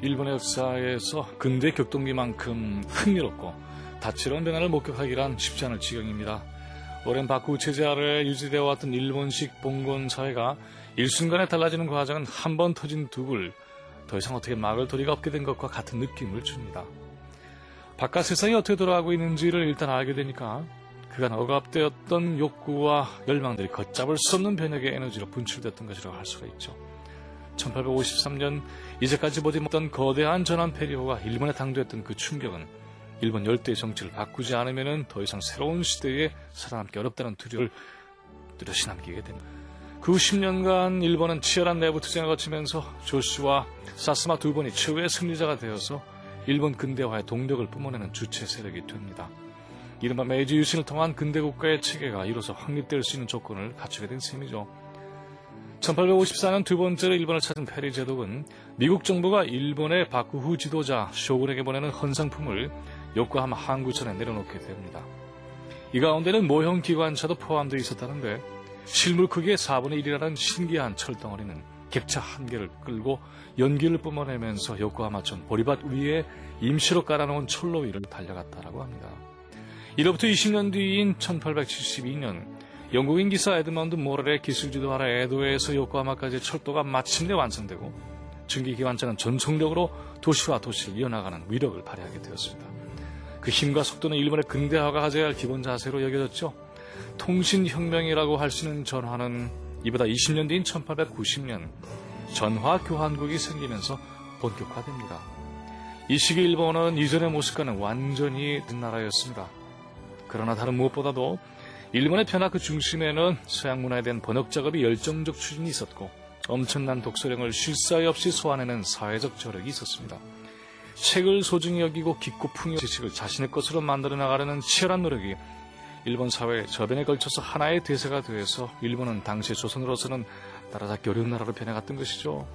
일본의 역사에서 근대 격동기만큼 흥미롭고 다채로운 변화를 목격하기란 쉽지 않을 지경입니다. 오랜 바쿠 체제 아래 유지되어 왔던 일본식 봉건 사회가 일순간에 달라지는 과정은 한 번 터진 두불, 더 이상 어떻게 막을 도리가 없게 된 것과 같은 느낌을 줍니다. 바깥 세상이 어떻게 돌아가고 있는지를 일단 알게 되니까 그간 억압되었던 욕구와 열망들이 걷잡을 수 없는 변혁의 에너지로 분출됐던 것이라고 할 수가 있죠. 1853년 이제까지 보지 못한 거대한 전환 페리오가 일본에 당도했던 그 충격은 일본 열대 정치를 바꾸지 않으면 더 이상 새로운 시대에 살아남기 어렵다는 두려움을 뚜렷이 남기게 됩니다. 그후 10년간 일본은 치열한 내부 투쟁을 거치면서 조슈와 사스마 두 번이 최후의 승리자가 되어서 일본 근대화의 동력을 뿜어내는 주체 세력이 됩니다. 이른바 메이지 유신을 통한 근대 국가의 체계가 이로써 확립될 수 있는 조건을 갖추게 된 셈이죠. 1854년 두 번째로 일본을 찾은 페리 제독은 미국 정부가 일본의 바쿠 후 지도자 쇼군에게 보내는 헌상품을 요코하마 항구선에 내려놓게 됩니다. 이 가운데는 모형 기관차도 포함되어 있었다는데 실물 크기의 4분의 1이라는 신기한 철덩어리는 객차 한 개를 끌고 연기를 뿜어내면서 요코하마천 보리밭 위에 임시로 깔아놓은 철로 위를 달려갔다라고 합니다. 이로부터 20년 뒤인 1872년 영국인 기사 에드먼드 모렐의 기술 지도 아래 에도에서 요코하마까지 철도가 마침내 완성되고 증기기관차는 전속력으로 도시와 도시를 이어나가는 위력을 발휘하게 되었습니다. 그 힘과 속도는 일본의 근대화가 가져야 할 기본 자세로 여겨졌죠. 통신혁명이라고 할 수 있는 전화는 이보다 20년 뒤인 1890년 전화 교환국이 생기면서 본격화됩니다. 이 시기 일본은 이전의 모습과는 완전히 다른 나라였습니다. 그러나 다른 무엇보다도 일본의 변화 그 중심에는 서양 문화에 대한 번역 작업이 열정적 추진이 있었고 엄청난 독서량을 쉴 사이 없이 소환해낸 사회적 저력이 있었습니다. 책을 소중히 여기고 깊고 풍요한 지식을 자신의 것으로 만들어 나가려는 치열한 노력이 일본 사회 저변에 걸쳐서 하나의 대세가 되어서 일본은 당시 조선으로서는 따라잡기 어려운 나라로 변해갔던 것이죠.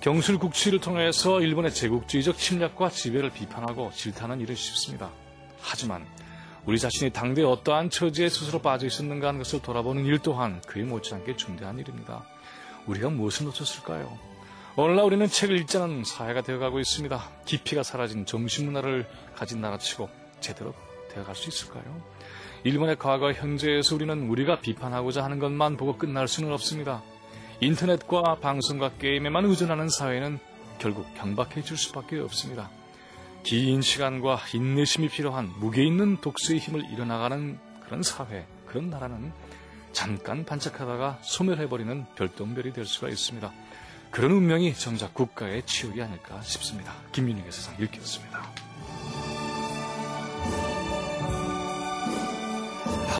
경술 국치를 통해서 일본의 제국주의적 침략과 지배를 비판하고 질타하는 일은 쉽습니다. 하지만 우리 자신이 당대 어떠한 처지에 스스로 빠져 있었는가 하는 것을 돌아보는 일 또한 그에 못지않게 중대한 일입니다. 우리가 무엇을 놓쳤을까요? 오늘날 우리는 책을 읽지 않은 사회가 되어가고 있습니다. 깊이가 사라진 정신문화를 가진 나라치고 제대로 되어갈 수 있을까요? 일본의 과거 현재에서 우리는 우리가 비판하고자 하는 것만 보고 끝날 수는 없습니다. 인터넷과 방송과 게임에만 의존하는 사회는 결국 경박해질 수밖에 없습니다. 긴 시간과 인내심이 필요한 무게 있는 독서의 힘을 이뤄나가는 그런 사회, 그런 나라는 잠깐 반짝하다가 소멸해버리는 별똥별이 될 수가 있습니다. 그런 운명이 정작 국가의 치욕이 아닐까 싶습니다. 김민희의 세상 읽기였습니다.